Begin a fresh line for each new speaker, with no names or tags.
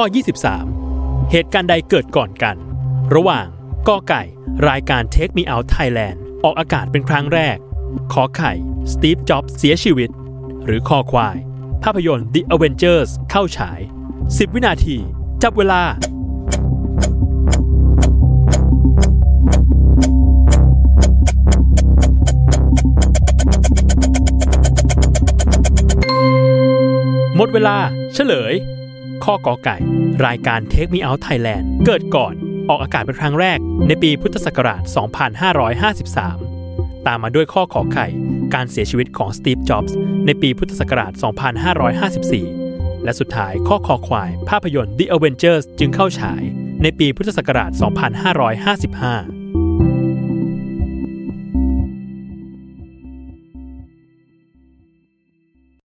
ข้อ 23 เหตุการณ์ใดเกิดก่อนกัน ระหว่างกอไก่ รายการ Take Me Out Thailand ออกอากาศเป็นครั้งแรก ขอไข่ สตีฟ จ็อบส์เสียชีวิต หรือคอควาย ภาพยนตร์ The Avengers เข้าฉาย 10 วินาที จับเวลาหมดเวลา เฉลย ข้อกอไก่ รายการ Take Me Out Thailand เกิดก่อนออกอากาศเป็นครั้งแรกในปีพุทธศักราช 2553 ตามมาด้วยข้อขอไข่ การเสียชีวิตของสตีฟ จ็อบส์ ในปีพุทธศักราช 2554 และสุดท้ายข้อคอควาย ภาพยนตร์ The Avengers จึงเข้าฉายในปีพุทธศักราช 2555